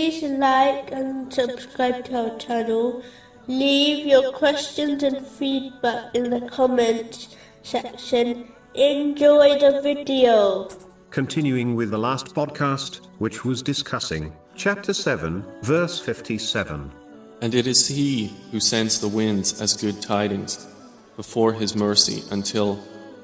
like and subscribe to our channel. Leave your questions and feedback in the comments section. Enjoy the video. Continuing with the last podcast, which was discussing chapter 7, verse 57. And it is He who sends the winds as good tidings before His mercy until,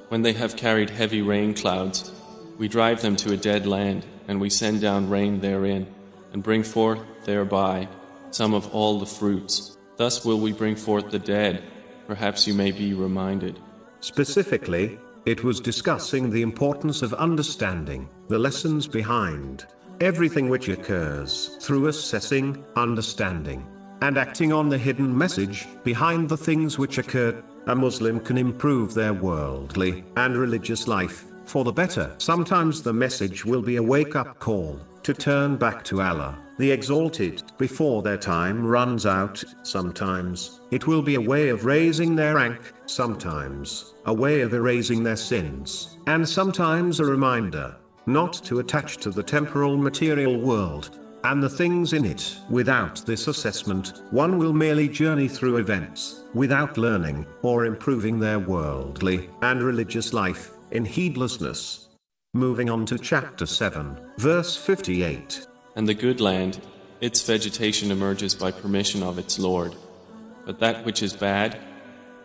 when they have carried heavy rain clouds, we drive them to a dead land and we send down rain therein and bring forth thereby some of all the fruits. Thus will we bring forth the dead. Perhaps you may be reminded. Specifically, it was discussing the importance of understanding the lessons behind everything which occurs through assessing, understanding, and acting on the hidden message behind the things which occur. A Muslim can improve their worldly and religious life for the better. Sometimes the message will be a wake up call to turn back to Allah, the Exalted, before their time runs out. Sometimes it will be a way of raising their rank, sometimes a way of erasing their sins, and sometimes a reminder not to attach to the temporal material world and the things in it. Without this assessment, one will merely journey through events, without learning, or improving their worldly and religious life, in heedlessness. Moving on to chapter 7, verse 58. And the good land, its vegetation emerges by permission of its Lord. But that which is bad,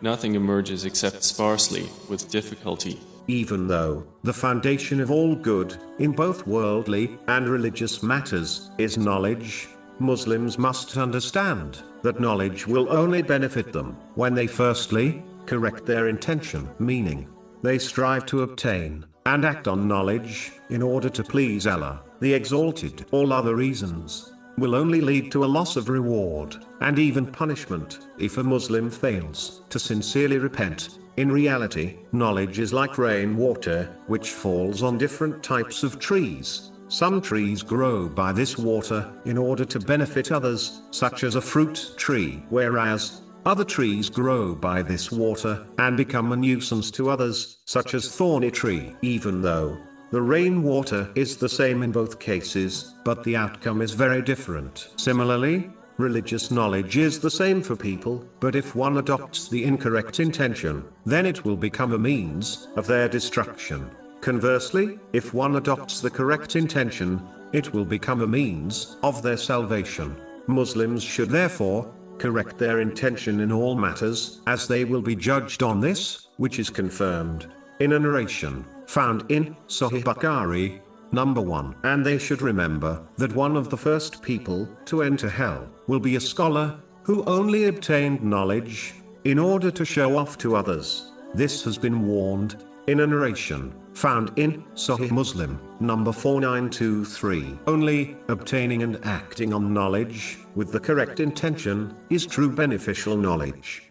nothing emerges except sparsely, with difficulty. Even though the foundation of all good, in both worldly and religious matters, is knowledge, Muslims must understand that knowledge will only benefit them when they firstly correct their intention, meaning they strive to obtain and act on knowledge in order to please Allah, the Exalted. All other reasons will only lead to a loss of reward and even punishment if a Muslim fails to sincerely repent in reality, knowledge is like rainwater, which falls on different types of trees. Some trees grow by this water in order to benefit others, such as a fruit tree, whereas other trees grow by this water and become a nuisance to others, such as thorny tree. Even though the rainwater is the same in both cases, but the outcome is very different. Similarly, Religious knowledge is the same for people, but if one adopts the incorrect intention, then it will become a means of their destruction. Conversely, if one adopts the correct intention, it will become a means of their salvation. Muslims should therefore correct their intention in all matters, as they will be judged on this, which is confirmed in a narration found in Sahih Bukhari, Number 1. And they should remember that one of the first people to enter hell will be a scholar who only obtained knowledge in order to show off to others. This has been warned in a narration found in Sahih Muslim, number 4923. Only obtaining and acting on knowledge with the correct intention is true beneficial knowledge.